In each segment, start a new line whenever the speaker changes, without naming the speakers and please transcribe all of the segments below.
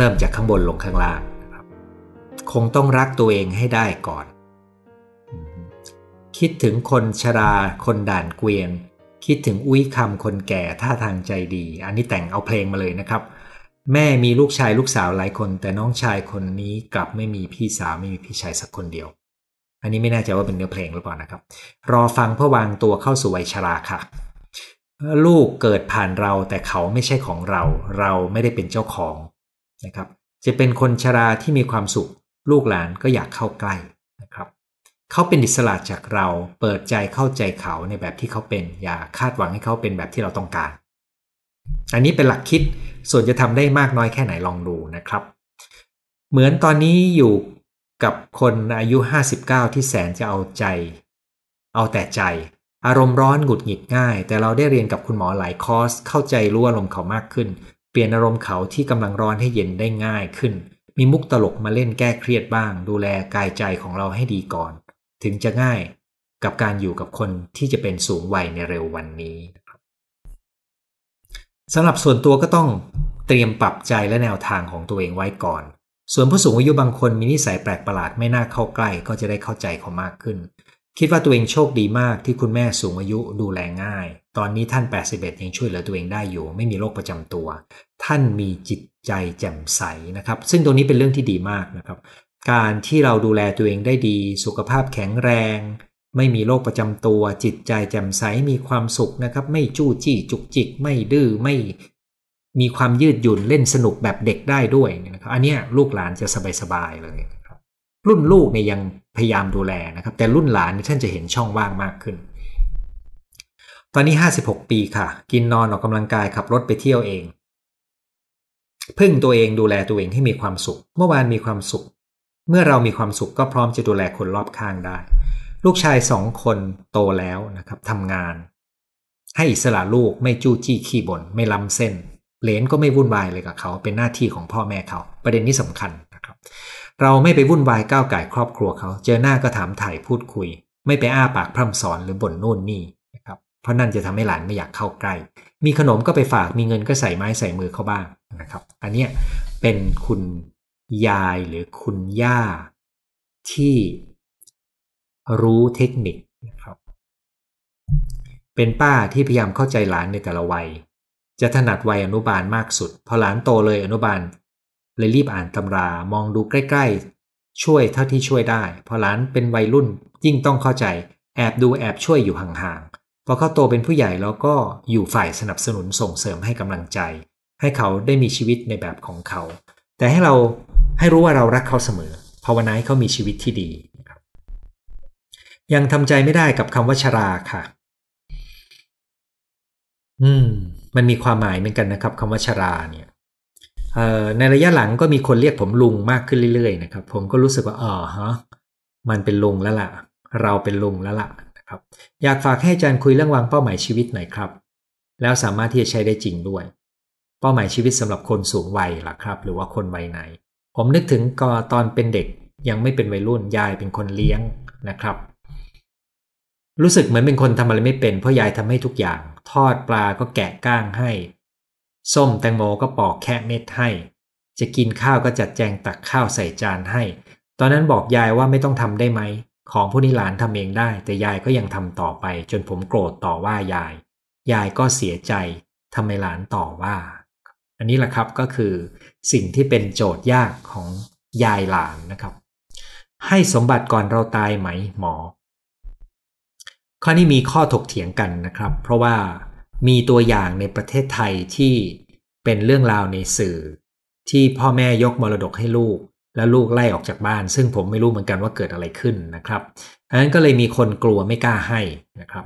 เริ่มจากข้างบนลงข้างล่างนะครับ คงต้องรักตัวเองให้ได้ก่อน คิดถึงคนชราคนด่านเกวียน คิดถึงอุ้ยคำคนแก่ท่าทางใจดี อันนี้แต่งเอาเพลงมาเลยนะครับ แม่มีลูกชายลูกสาวหลายคน แต่น้องชายคนนี้กลับไม่มีพี่สาวไม่มีพี่ชายสักคนเดียว อันนี้ไม่แน่ใจว่าเป็นเนื้อเพลงหรือเปล่านะครับ รอฟังเพื่อวางตัวเข้าสู่วัยชราค่ะลูกเกิดผ่านเราแต่เขาไม่ใช่ของเรา เราไม่ได้เป็นเจ้าของ นะครับ จะเป็นคนชราที่มีความสุข ลูกหลานก็อยากเข้าใกล้นะครับ เขาเป็นอิสระจากเราเปิดใจเข้าใจเขาในแบบที่เขาเป็น อย่าคาดหวังให้เขาเป็นแบบที่เราต้องการ อันนี้เป็นหลักคิดส่วนจะทำได้มากน้อยแค่ไหนลองดูนะครับ เหมือนตอนนี้อยู่กับคนอายุ 59 ที่แสนจะเอาใจ เอาแต่ใจ อารมณ์ร้อนหงุดหงิดง่าย แต่เราได้เรียนกับคุณหมอหลายคอร์ส เข้าใจรู้อารมณ์เขามากขึ้น ลี่ยนอารมณ์เขาที่กำลังร้อนให้เย็นได้ง่ายขึ้น มีมุกตลกมาเล่นแก้เครียดบ้าง ดูแลกายใจของเราให้ดีก่อน ถึงจะง่ายกับการอยู่กับคนที่จะเป็นสูงวัยในเร็ววันนี้สำหรับส่วนตัวก็ต้องเตรียมปรับใจและแนวทางของตัวเองไว้ก่อน ส่วนผู้สูงอายุบางคนมีนิสัยแปลกประหลาดไม่น่าเข้าใกล้ก็จะได้เข้าใจเขามากขึ้น คิดว่าตัวเองโชคดีมากที่คุณแม่สูงอายุดูแลง่าย ตอนนี้ท่าน 81 ยังช่วยเหลือตัวเองได้อยู่ ไม่มีโรคประจำตัว ท่านมีจิตใจแจ่มใสนะครับ ซึ่งตรงนี้เป็นเรื่องที่ดีมากนะครับ การที่เราดูแลตัวเองได้ดี สุขภาพแข็งแรง ไม่มีโรคประจำตัว จิตใจแจ่มใสมีความสุขนะครับ ไม่จู้จี้จุกจิก ไม่ดื้อไม่มีความยืดหยุ่นเล่นสนุกแบบเด็กได้ด้วยนะครับ อันนี้ลูกหลานจะสบายๆเลยรุ่นลูกเนี่ยยังพยายามดูแลนะครับ แต่รุ่นหลานท่านจะเห็นช่องว่างมากขึ้น ตอนนี้ 56 ปีค่ะ กินนอนออกกำลังกายขับรถไปเที่ยวเอง พึ่งตัวเองดูแลตัวเองให้มีความสุข เมื่อวานมีความสุข เมื่อเรามีความสุขก็พร้อมจะดูแลคนรอบข้างได้ ลูกชายสองคนโตแล้วนะครับทำงาน ให้อิสระลูกไม่จู้จี้ขี้บน่นไม่ล้ำเส้นเหลนก็ไม่วุ่นวายเลยกับเขา เป็นหน้าที่ของพ่อแม่เขา ประเด็นนี้สำคัญนะครับ เราไม่ไปวุ่นวายก้าวไก่ครอบครัวเขา เจอหน้าก็ถามถ่ายพูดคุย ไม่ไปอ้าปากพร่ำสอนหรือบ่นนู่นนี่ รับเพราะนั่นจะทำให้หลานไม่อยากเข้าใกล้ มีขนมก็ไปฝาก มีเงินก็ใส่ไม้ใส่มือเขาบ้างนะครับ อันนี้เป็นคุณยายหรือคุณย่าที่รู้เทคนิคนะครับ เป็นป้าที่พยายามเข้าใจหลานในแต่ละวัย จะถนัดวัยอนุบาลมากสุด พอหลานโตเลยอนุบาลเลยรีบอ่านตำรามองดูใกล้ ๆ ช่วยเท่าที่ช่วยได้ พอหลานเป็นวัยรุ่นยิ่งต้องเข้าใจ แอบดูแอบช่วยอยู่ห่างๆ พอเขาโตเป็นผู้ใหญ่แล้วก็อยู่ฝ่ายสนับสนุนส่งเสริมให้กำลังใจ ให้เขาได้มีชีวิตในแบบของเขา แต่ให้เราให้รู้ว่าเรารักเขาเสมอภาวนาให้เขามีชีวิตที่ดียังทำใจไม่ได้กับคำว่าชราค่ะ อืม มันมีความหมายเหมือนกันนะครับคำว่าชราเนี่ยในระยะหลังก็มีคนเรียกผมลุงมากขึ้นเรื่อยๆนะครับ ผมก็รู้สึกว่าอ๋อฮะมันเป็นลุงแล้วล่ะ เราเป็นลุงแล้วล่ะนะ ครับอยากฝากให้อาจารย์คุยเรื่องวางเป้าหมายชีวิตหน่อยครับ แล้วสามารถที่จะใช้ได้จริงด้วย เป้าหมายชีวิตสำหรับคนสูงวัยล่ะครับ หรือว่าคนวัยไหน ผมนึกถึงก็ตอนเป็นเด็กยังไม่เป็นวัยรุ่นยายเป็นคนเลี้ยงนะครับ รู้สึกเหมือนเป็นคนทำอะไรไม่เป็นเพราะยายทำให้ทุกอย่าง ทอดปลาก็แกะก้างให้ ส้มแตงโมก็ปอกแค่เม็ดให้ จะกินข้าวก็จัดแจงตักข้าวใส่จานให้ ตอนนั้นบอกยายว่าไม่ต้องทำได้ไหม ของผู้นี้หลานทำเองได้ แต่ยายก็ยังทำต่อไป จนผมโกรธต่อว่ายาย ยายก็เสียใจทำไมหลานต่อว่า อันนี้แหละครับก็คือสิ่งที่เป็นโจทย์ยากของยายหลานนะครับ ให้สมบัติก่อนเราตายไหมหมอ ข้อนี้มีข้อถกเถียงกันนะครับ เพราะว่ามีตัวอย่างในประเทศไทยที่เป็นเรื่องราวในสื่อ ที่พ่อแม่ยกมรดกให้ลูก แล้วลูกไล่ออกจากบ้าน ซึ่งผมไม่รู้เหมือนกันว่าเกิดอะไรขึ้นนะครับดังนั้นก็เลยมีคนกลัวไม่กล้าให้นะครับ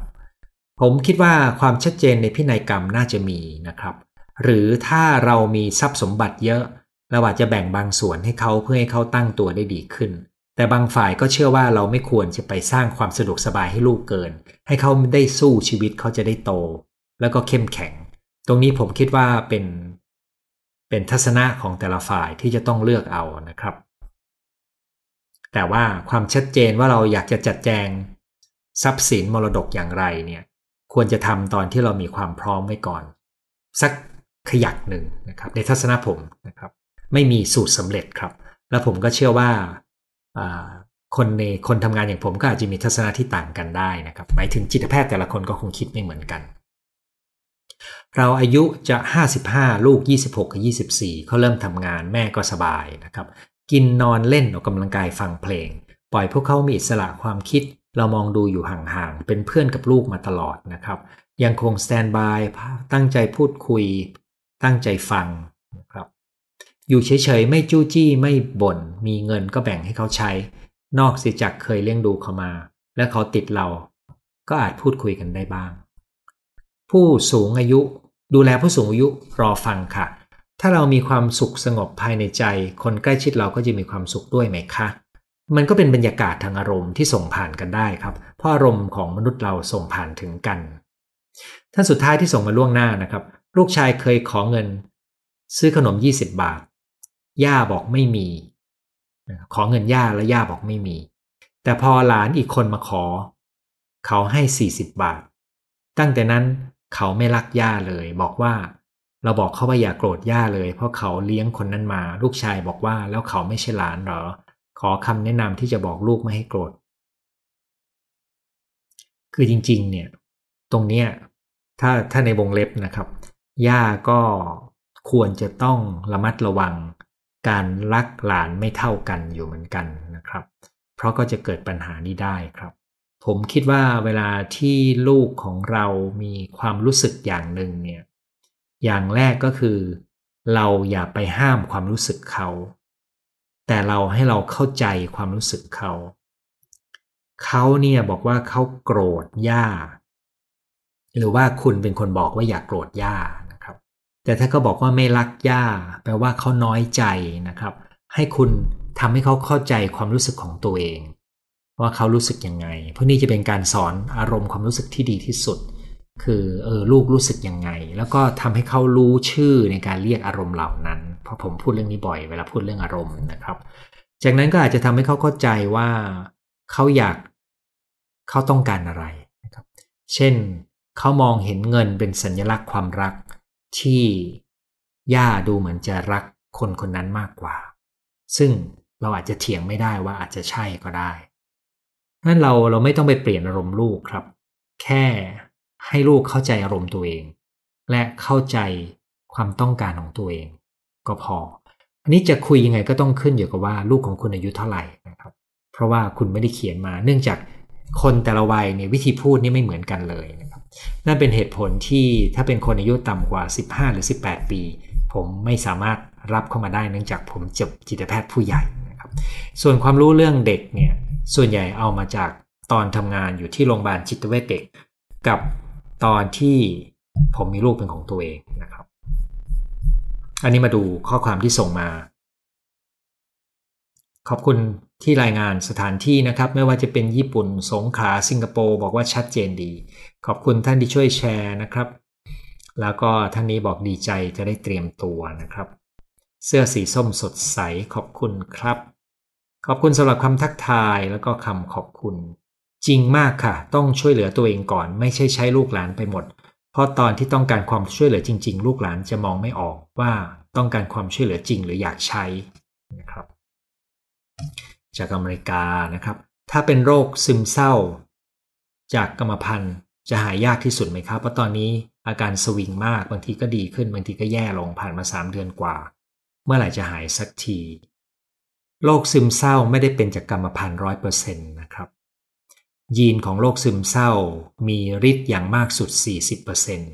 ผมคิดว่าความชัดเจนในพินัยกรรมน่าจะมีนะครับ หรือถ้าเรามีทรัพย์สมบัติเยอะเราอาจจะแบ่งบางส่วนให้เขาเพื่อให้เขาตั้งตัวได้ดีขึ้น แต่บางฝ่ายก็เชื่อว่าเราไม่ควรจะไปสร้างความสะดวกสบายให้ลูกเกิน ให้เขาได้สู้ชีวิตเขาจะได้โต แล้วก็เข้มแข็ง ตรงนี้ผมคิดว่าเป็น เป็นทัศนะของแต่ละฝ่ายที่จะต้องเลือกเอานะครับ แต่ว่าความชัดเจนว่าเราอยากจะจัดแจงทรัพย์สินมรดกอย่างไรเนี่ยควรจะทำตอนที่เรามีความพร้อมไว้ก่อน สักขยักหนึ่งนะครับ ในทัศนะผมนะครับ ไม่มีสูตรสำเร็จครับ แล้วผมก็เชื่อว่าคนในคนทำงานอย่างผมก็อาจจะมีทัศนะที่ต่างกันได้นะครับ หมายถึงจิตแพทย์แต่ละคนก็คงคิดไม่เหมือนกัน เราอายุจะ 55 ลูก 26กับ24 เขาเริ่มทำงานแม่ก็สบายนะครับ กินนอนเล่นออกกำลังกายฟังเพลง ปล่อยพวกเขามีอิสระความคิด เรามองดูอยู่ห่างๆ เป็นเพื่อนกับลูกมาตลอดนะครับ ยังคงสแตนบาย ตั้งใจพูดคุย ตั้งใจฟังนะครับ อยู่เฉยๆ ไม่จู้จี้ไม่บน่น มีเงินก็แบ่งให้เขาใช้ นอกเสียจากเคยเลี้ยงดูเขามา และเขาติดเรา ก็อาจพูดคุยกันได้บ้าง ผู้สูงอายุ ดูแลผู้สูงอายุรอฟังค่ะ ถ้าเรามีความสุขสงบภายในใจ คนใกล้ชิดเราก็จะมีความสุขด้วยไหมคะมันก็เป็นบรรยากาศทางอารมณ์ที่ส่งผ่านกันได้ครับ เพราะอารมณ์ของมนุษย์เราส่งผ่านถึงกัน ท่านสุดท้ายที่ส่งมาล่วงหน้านะครับ ลูกชายเคยขอเงิน ซื้อขนม 20 บาท ย่าบอกไม่มี ขอเงินย่าแล้วย่าบอกไม่มี แต่พอหลานอีกคนมาขอ เขาให้ 40 บาท ตั้งแต่นั้น เขาไม่รักย่าเลย บอกว่า เราบอกเขาว่าอย่าโกรธย่าเลย เพราะเขาเลี้ยงคนนั้นมา ลูกชายบอกว่าแล้วเขาไม่ใช่หลานเหรอ ขอคำแนะนำที่จะบอกลูกไม่ให้โกรธ คือจริง ๆ เนี่ย ตรงเนี้ยถ้าถ้าในวงเล็บนะครับ ย่าก็ควรจะต้องระมัดระวัง การรักหลานไม่เท่ากันอยู่เหมือนกันนะครับ เพราะก็จะเกิดปัญหานี้ได้ครับ ผมคิดว่าเวลาที่ลูกของเรามีความรู้สึกอย่างหนึ่งเนี่ย อย่างแรกก็คือ เราอย่าไปห้ามความรู้สึกเขา แต่เราให้เราเข้าใจความรู้สึกเขา เขาเนี่ยบอกว่าเขาโกรธย่า หรือว่าคุณเป็นคนบอกว่าอย่ากโกรธย่านะครับ แต่ถ้าเขาบอกว่าไม่รักย่า แปลว่าเขาน้อยใจนะครับ ให้คุณทำให้เขาเข้าใจความรู้สึกของตัวเอง ว่าเขารู้สึกยังไง เพราะนี่จะเป็นการสอนอารมณ์ความรู้สึกที่ดีที่สุด คือเออลูกรู้สึกยังไง แล้วก็ทำให้เขารู้ชื่อในการเรียกอารมณ์เหล่านั้น เพราะผมพูดเรื่องนี้บ่อยเวลาพูดเรื่องอารมณ์นะครับ จากนั้นก็อาจจะทำให้เขาเข้าใจว่าเขาอยากเขาต้องการอะไรนะครับ เช่นเขามองเห็นเงินเป็นสัญลักษณ์ความรักที่ย่าดูเหมือนจะรักคนคนนั้นมากกว่า ซึ่งเราอาจจะเถียงไม่ได้ว่าอาจจะใช่ก็ได้ นั้นเราเราไม่ต้องไปเปลี่ยนอารมณ์ลูกครับ แค่ให้ลูกเข้าใจอารมณ์ตัวเอง และเข้าใจความต้องการของตัวเอง ก็พอ อันนี้จะคุยยังไงก็ต้องขึ้นอยู่กับว่าลูกของคุณอายุเท่าไหร่นะครับ เพราะว่าคุณไม่ได้เขียนมา เนื่องจากคนแต่ละวัยเนี่ยวิธีพูดนี่ไม่เหมือนกันเลยนั่นเป็นเหตุผลที่ถ้าเป็นคนอายุต่ำกว่า 15 หรือ 18 ปี ผมไม่สามารถรับเข้ามาได้เนื่องจากผมจบจิตแพทย์ผู้ใหญ่นะครับ ส่วนความรู้เรื่องเด็กเนี่ย ส่วนใหญ่เอามาจากตอนทำงานอยู่ที่โรงพยาบาลจิตเวชเด็ก กับตอนที่ผมมีลูกเป็นของตัวเองนะครับ อันนี้มาดูข้อความที่ส่งมา ขอบคุณที่รายงานสถานที่นะครับ ไม่ว่าจะเป็นญี่ปุ่น สงขลาสิงคโปร์บอกว่าชัดเจนดี ขอบคุณท่านที่ช่วยแชร์นะครับ แล้วก็ท่านนี้บอกดีใจจะได้เตรียมตัวนะครับ เสื้อสีส้มสดใสขอบคุณครับ ขอบคุณสำหรับคำทักทายแล้วก็คำขอบคุณ จริงมากค่ะ ต้องช่วยเหลือตัวเองก่อน ไม่ใช่ใช้ลูกหลานไปหมด เพราะตอนที่ต้องการความช่วยเหลือจริง ๆ ลูกหลานจะมองไม่ออกว่าต้องการความช่วยเหลือจริงหรืออยากใช้นะครับ จากอเมริกานะครับ ถ้าเป็นโรคซึมเศร้า จากกรรมพันธุ์จะหายยากที่สุดไหมครับ เพราะตอนนี้อาการสวิงมากบางทีก็ดีขึ้นบางทีก็แย่ลงผ่านมา 3 เดือนกว่า เมื่อไหร่จะหายสักที โรคซึมเศร้าไม่ได้เป็นจากกรรมพันธุ์ร้อยเปอร์เซ็นต์นะครับ ยีนของโรคซึมเศร้ามีฤทธิ์อย่างมากสุด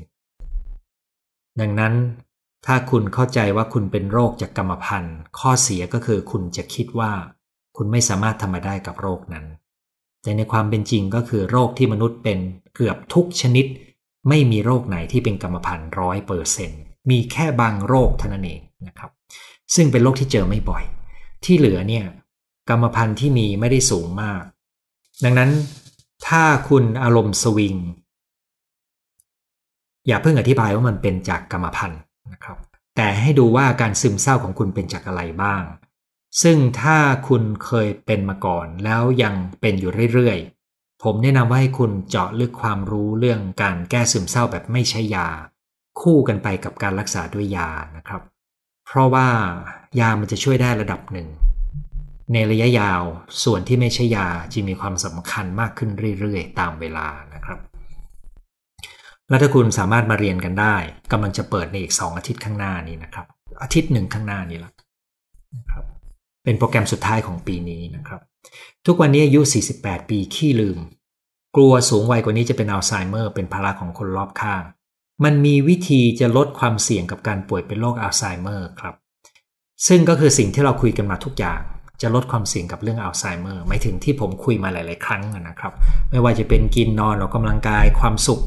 40%ดังนั้นถ้าคุณเข้าใจว่าคุณเป็นโรคจากกรรมพันธุ์ ข้อเสียก็คือคุณจะคิดว่า คุณไม่สามารถทำมาได้กับโรคนั้น แต่ในความเป็นจริงก็คือโรคที่มนุษย์เป็นเกือบทุกชนิด ไม่มีโรคไหนที่เป็นกรรมพันธุ์ร้อยเปอร์เซ็นต์มีแค่บางโรคเท่านั้นเองนะครับ ซึ่งเป็นโรคที่เจอไม่บ่อย ที่เหลือเนี่ยกรรมพันธุ์ที่มีไม่ได้สูงมาก ดังนั้นถ้าคุณอารมณ์สวิง อย่าเพิ่งอธิบายว่ามันเป็นจากกรรมพันธุ์นะครับ แต่ให้ดูว่าการซึมเศร้าของคุณเป็นจากอะไรบ้าง ซึ่งถ้าคุณเคยเป็นมาก่อนแล้วยังเป็นอยู่เรื่อยๆ ผมแนะนำว่าให้คุณเจาะลึกความรู้เรื่องการแก้ซึมเศร้าแบบไม่ใช้ยา คู่กันไปกับการรักษาด้วยยานะครับ เพราะว่ายามันจะช่วยได้ระดับหนึ่ง ในระยะยาวส่วนที่ไม่ใช่ยาจะมีความสำคัญมากขึ้นเรื่อยๆ ตามเวลานะครับ แล้วถ้าคุณสามารถมาเรียนกันได้กำลังจะเปิดในอีก 2 อาทิตย์ข้างหน้านี้นะครับ อาทิตย์หนึ่งข้างหน้านี้ละนะครับเป็นโปรแกรมสุดท้ายของปีนี้นะครับ ทุกวันนี้อายุ 48 ปีขี้ลืม กลัวสูงวัยกว่านี้จะเป็นอัลไซเมอร์ เป็นภาระของคนรอบข้าง มันมีวิธีจะลดความเสี่ยงกับการป่วยเป็นโรคอัลไซเมอร์ครับ ซึ่งก็คือสิ่งที่เราคุยกันมาทุกอย่างจะลดความเสี่ยงกับเรื่องอัลไซเมอร์หมายถึงที่ผมคุยมาหลาย ๆ ครั้งนะครับ ไม่ว่าจะเป็นกินนอนออกกำลังกายความสุข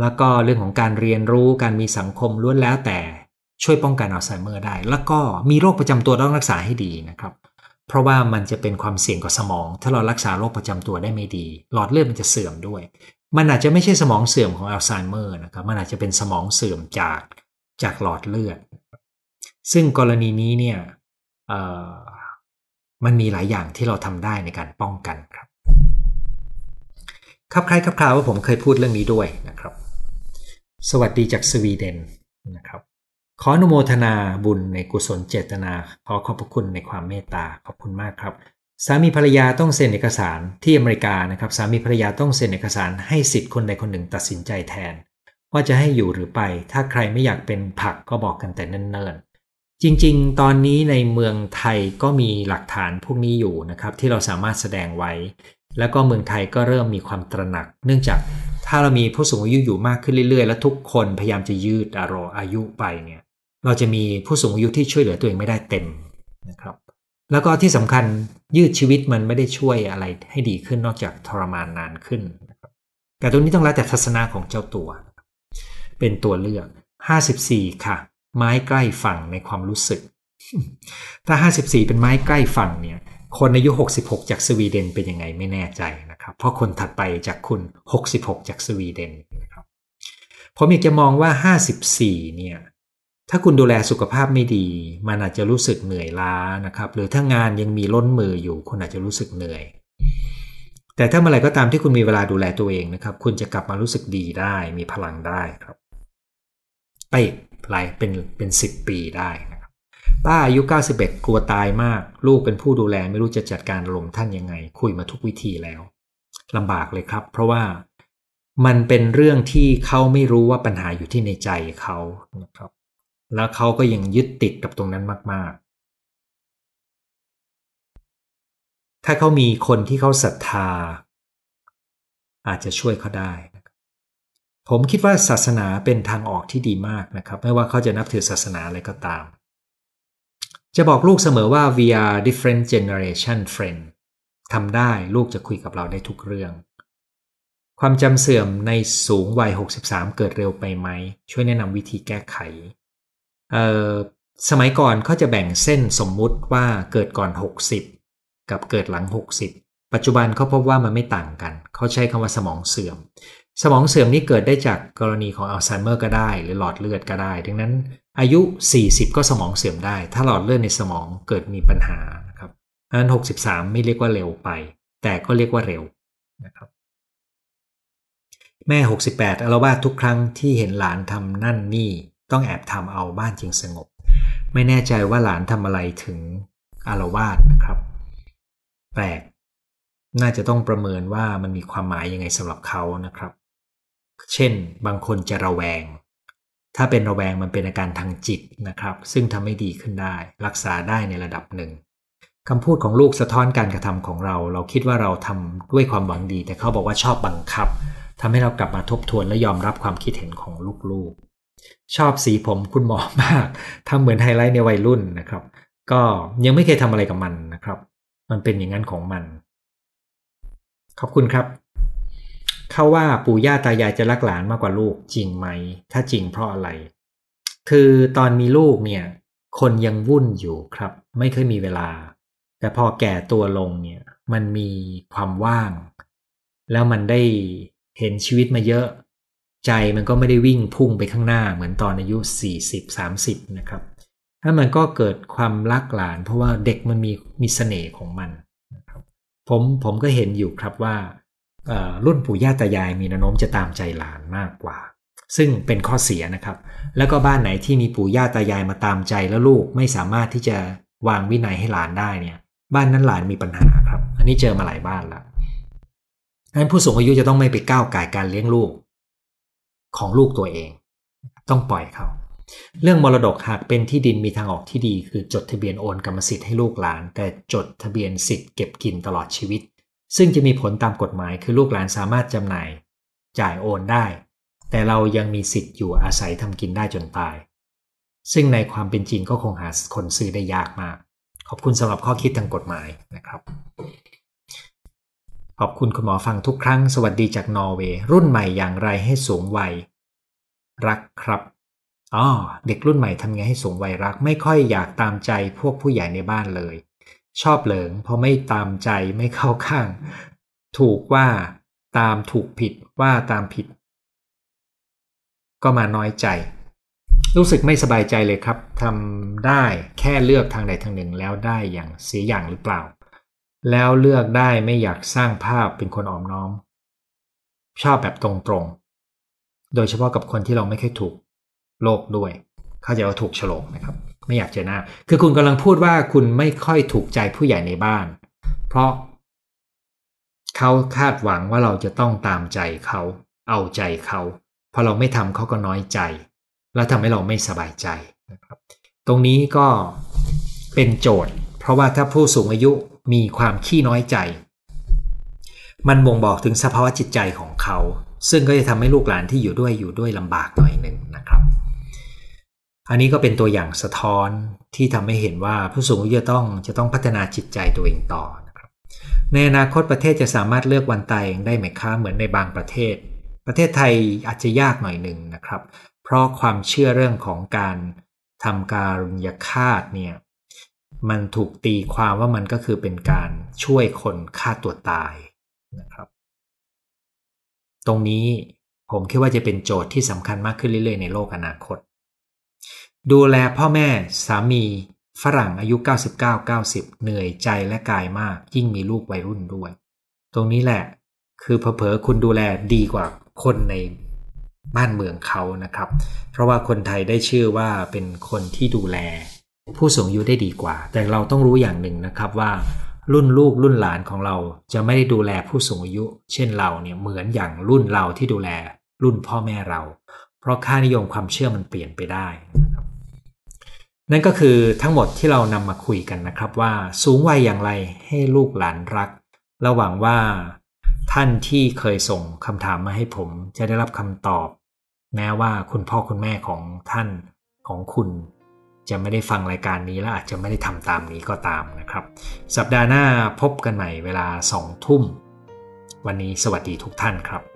แล้วก็เรื่องของการเรียนรู้การมีสังคมล้วนแล้วแต่ช่วยป้องกันอัลไซเมอร์ได้ แล้วก็มีโรคประจำตัวต้องรักษาให้ดีนะครับ เพราะว่ามันจะเป็นความเสี่ยงกับสมอง ถ้าเรารักษาโรคประจำตัวได้ไม่ดี หลอดเลือดมันจะเสื่อมด้วย มันอาจจะไม่ใช่สมองเสื่อมของอัลไซเมอร์นะครับ มันอาจจะเป็นสมองเสื่อมจากจากหลอดเลือด ซึ่งกรณีนี้เนี่ยมันมีหลายอย่างที่เราทำได้ในการป้องกันครับครับใครครับคราวว่าผมเคยพูดเรื่องนี้ด้วยนะครับ สวัสดีจากสวีเดนนะครับ ขออนุโมทนาบุญในกุศลเจตนา ขอขอบพระคุณในความเมตตาขอบคุณมากครับ สามีภรรยาต้องเซ็นเอกสารที่อเมริกานะครับสามีภรรยาต้องเซ็นเอกสารให้สิทธิ์คนใดคนหนึ่งตัดสินใจแทน ว่าจะให้อยู่หรือไป ถ้าใครไม่อยากเป็นผักก็บอกกันแต่เนิ่นๆ จริงๆ ตอนนี้ในเมืองไทยก็มีหลักฐานพวกนี้อยู่นะครับที่เราสามารถแสดงไว้ แล้วก็เมืองไทยก็เริ่มมีความตระหนัก เนื่องจากถ้าเรามีผู้สูงอายุอยู่มากขึ้นเรื่อยๆ และทุกคนพยายามจะยืดอารอายุไปเนี่ยเราจะมีผู้สูงอายุที่ช่วยเหลือตัวเองไม่ได้เต็มนะครับ แล้วก็ที่สำคัญยืดชีวิตมันไม่ได้ช่วยอะไรให้ดีขึ้นนอกจากทรมานนานขึ้น แต่ตรงนี้ต้องแล้วแต่ทัศนะของเจ้าตัว เป็นตัวเลือก 54 ค่ะ ไม้ใกล้ฝั่งในความรู้สึก ถ้า 54 เป็นไม้ใกล้ฝั่งเนี่ย คนอายุ 66 จากสวีเดนเป็นยังไงไม่แน่ใจนะครับ เพราะคนถัดไปจากคุณ 66 จากสวีเดนนะครับผมอยากจะมองว่า 54 เนี่ย ถ้าคุณดูแลสุขภาพไม่ดี มันอาจจะรู้สึกเหนื่อยล้านะครับ หรือถ้างานยังมีล้นมืออยู่ คุณอาจจะรู้สึกเหนื่อย แต่ถ้าเมื่อไรก็ตามที่คุณมีเวลาดูแลตัวเองนะครับ คุณจะกลับมารู้สึกดีได้ มีพลังได้ครับไปหลายเป็นเป็นสิบปีได้นะครับป้าอายุ 91 กลัวตายมาก ลูกเป็นผู้ดูแลไม่รู้จะจัดการลมท่านยังไง คุยมาทุกวิธีแล้วลำบากเลยครับ เพราะว่ามันเป็นเรื่องที่เขาไม่รู้ว่าปัญหาอยู่ที่ในใจเขานะครับ แล้วเขาก็ยังยึดติดกับตรงนั้นมาก ๆ ถ้าเขามีคนที่เขาศรัทธา อาจจะช่วยเขาได้ ผมคิดว่าศาสนาเป็นทางออกที่ดีมากนะครับ ไม่ว่าเขาจะนับถือศาสนาอะไรก็ตาม จะบอกลูกเสมอว่า we are different generation friend ทำได้ลูกจะคุยกับเราได้ทุกเรื่องความจำเสื่อมในสูงวัย 63 เกิดเร็วไปไหม ช่วยแนะนำวิธีแก้ไข สมัยก่อนเขาจะแบ่งเส้นสมมุติว่าเกิดก่อน 60 กับเกิดหลัง 60 ปัจจุบันเขาพบว่ามันไม่ต่างกัน เขาใช้คำว่าสมองเสื่อม สมองเสื่อมนี่เกิดได้จากกรณีของอัลไซเมอร์ก็ได้ หรือหลอดเลือดก็ได้ ดังนั้นอายุ 40 ก็สมองเสื่อมได้ ถ้าหลอดเลือดในสมองเกิดมีปัญหานะครับดังนั้น 63 ไม่เรียกว่าเร็วไป แต่ก็เรียกว่าเร็วนะครับแม่ 68อารวาสทุกครั้งที่เห็นหลานทำนั่นนี่ ต้องแอบทำเอาบ้านจึงสงบ ไม่แน่ใจว่าหลานทำอะไรถึงอารวาสนะครับ แปลก น่าจะต้องประเมินว่ามันมีความหมายยังไงสำหรับเขานะครับ เช่น บางคนจะระแวง ถ้าเป็นระแวงมันเป็นอาการทางจิตนะครับ ซึ่งทำให้ดีขึ้นได้ รักษาได้ในระดับหนึ่งคำพูดของลูกสะท้อนการกระทำของเรา เราคิดว่าเราทำด้วยความหวังดี แต่เขาบอกว่าชอบบังคับทำให้เรากลับมาทบทวนและยอมรับความคิดเห็นของลูก ชอบสีผมคุณหมอมากทำเหมือนไฮไลท์ในวัยรุ่นนะครับ ก็ยังไม่เคยทำอะไรกับมันนะครับ มันเป็นอย่างนั้นของมัน ขอบคุณครับเขาว่าปู่ย่าตายายจะรักหลานมากกว่าลูกจริงไหม ถ้าจริงเพราะอะไร คือตอนมีลูกเนี่ย คนยังวุ่นอยู่ครับ ไม่เคยมีเวลา แต่พอแก่ตัวลงเนี่ย มันมีความว่าง แล้วมันได้เห็นชีวิตมาเยอะ ใจมันก็ไม่ได้วิ่งพุ่งไปข้างหน้าเหมือนตอนอายุ 40-30 นะครับ ถ้ามันก็เกิดความรักหลาน เพราะว่าเด็กมันมีมีเสน่ห์ของมันนะครับผมผมก็เห็นอยู่ครับว่ารุ่นปู่ย่าตายายมีแนวโน้มจะตามใจหลานมากกว่า ซึ่งเป็นข้อเสียนะครับ แล้วก็บ้านไหนที่มีปู่ย่าตายายมาตามใจแล้วลูกไม่สามารถที่จะวางวินัยให้หลานได้เนี่ยบ้านนั้นหลานมีปัญหาครับ อันนี้เจอมาหลายบ้านแล้วนั้นผู้สูงอายุจะต้องไม่ไปก้าวไก่การเลี้ยงลูก ของลูกตัวเอง ต้องปล่อยเขาเรื่องมรดกหากเป็นที่ดินมีทางออกที่ดีคือจดทะเบียนโอนกรรมสิทธิ์ให้ลูกหลาน แต่จดทะเบียนสิทธิ์เก็บกินตลอดชีวิต ซึ่งจะมีผลตามกฎหมายคือลูกหลานสามารถจำหน่าย จ่ายโอนได้ แต่เรายังมีสิทธิ์อยู่อาศัยทำกินได้จนตาย ซึ่งในความเป็นจริงก็คงหาคนซื้อได้ยากมาก ขอบคุณสำหรับข้อคิดทางกฎหมายนะครับ ขอบคุณคุณหมอฟังทุกครั้งสวัสดีจากนอร์เวย์รุ่นใหม่อย่างไรให้สูงวัย รักครับอ๋อเด็กรุ่นใหม่ทำไงให้สูงวัยรัก ไม่ค่อยอยากตามใจพวกผู้ใหญ่ในบ้านเลย ชอบเหลิงเพราะไม่ตามใจไม่เข้าข้าง ถูกว่าตามถูกผิดว่าตามผิด ก็มาน้อยใจ รู้สึกไม่สบายใจเลยครับทำได้แค่เลือกทางใดทางหนึ่งแล้วได้อย่างเสียอย่างหรือเปล่า แล้วเลือกได้ไม่อยากสร้างภาพเป็นคนอ่อมน้อม ชอบแบบตรงๆ โดยเฉพาะกับคนที่เราไม่เคยถูกโลกด้วย เข้าใจว่าถูกฉลกนะครับ ไม่อยากเจอหน้า คือคุณกำลังพูดว่าคุณไม่ค่อยถูกใจผู้ใหญ่ในบ้าน เพราะเขาคาดหวังว่าเราจะต้องตามใจเขา เอาใจเขาพอเราไม่ทำเขาก็น้อยใจ แล้วทำให้เราไม่สบายใจนะครับ ตรงนี้ก็เป็นโจทย์ เพราะว่าถ้าผู้สูงอายุ มีความขี้น้อยใจ มันบ่งบอกถึงสภาวะจิตใจของเขา ซึ่งก็จะทำให้ลูกหลานที่อยู่ด้วยอยู่ด้วยลำบากหน่อยหนึ่งนะครับ อันนี้ก็เป็นตัวอย่างสะท้อนที่ทำให้เห็นว่าผู้สูงอายุจะต้องจะต้องพัฒนาจิตใจตัวเองต่อในอนาคตประเทศจะสามารถเลือกวันตายเองได้ไหมคะเหมือนในบางประเทศ ประเทศไทยอาจจะยากหน่อยหนึ่งนะครับ เพราะความเชื่อเรื่องของการทำการุญยฆาตเนี่ย มันถูกตีความว่ามันก็คือเป็นการช่วยคนฆ่าตัวตายนะครับ ตรงนี้ผมคิดว่าจะเป็นโจทย์ที่สำคัญมากขึ้นเรื่อยๆ ในโลกอนาคต ดูแลพ่อแม่สามีฝรั่งอายุ 99-90 เหนื่อยใจและกายมาก ยิ่งมีลูกวัยรุ่นด้วย ตรงนี้แหละคือเผลอๆคุณดูแลดีกว่าคนในบ้านเมืองเขานะครับ เพราะว่าคนไทยได้ชื่อว่าเป็นคนที่ดูแล ผู้สูงอายุได้ดีกว่า แต่เราต้องรู้อย่างหนึ่งนะครับว่า รุ่นลูกรุ่นหลานของเราจะไม่ได้ดูแลผู้สูงอายุ เช่นเราเนี่ยเหมือนอย่างรุ่นเราที่ดูแลรุ่นพ่อแม่เรา เพราะค่านิยมความเชื่อมันเปลี่ยนไปได้นั่นก็คือทั้งหมดที่เรานำมาคุยกันนะครับว่าสูงวัยอย่างไรให้ลูกหลานรักระหวังว่าท่านที่เคยส่งคำถามมาให้ผมจะได้รับคำตอบ แม้ว่าคุณพ่อคุณแม่ของท่านของคุณ จะไม่ได้ฟังรายการนี้และอาจจะไม่ได้ทำตามนี้ก็ตามนะครับ สัปดาห์หน้าพบกันใหม่เวลาสองทุ่ม วันนี้สวัสดีทุกท่านครับ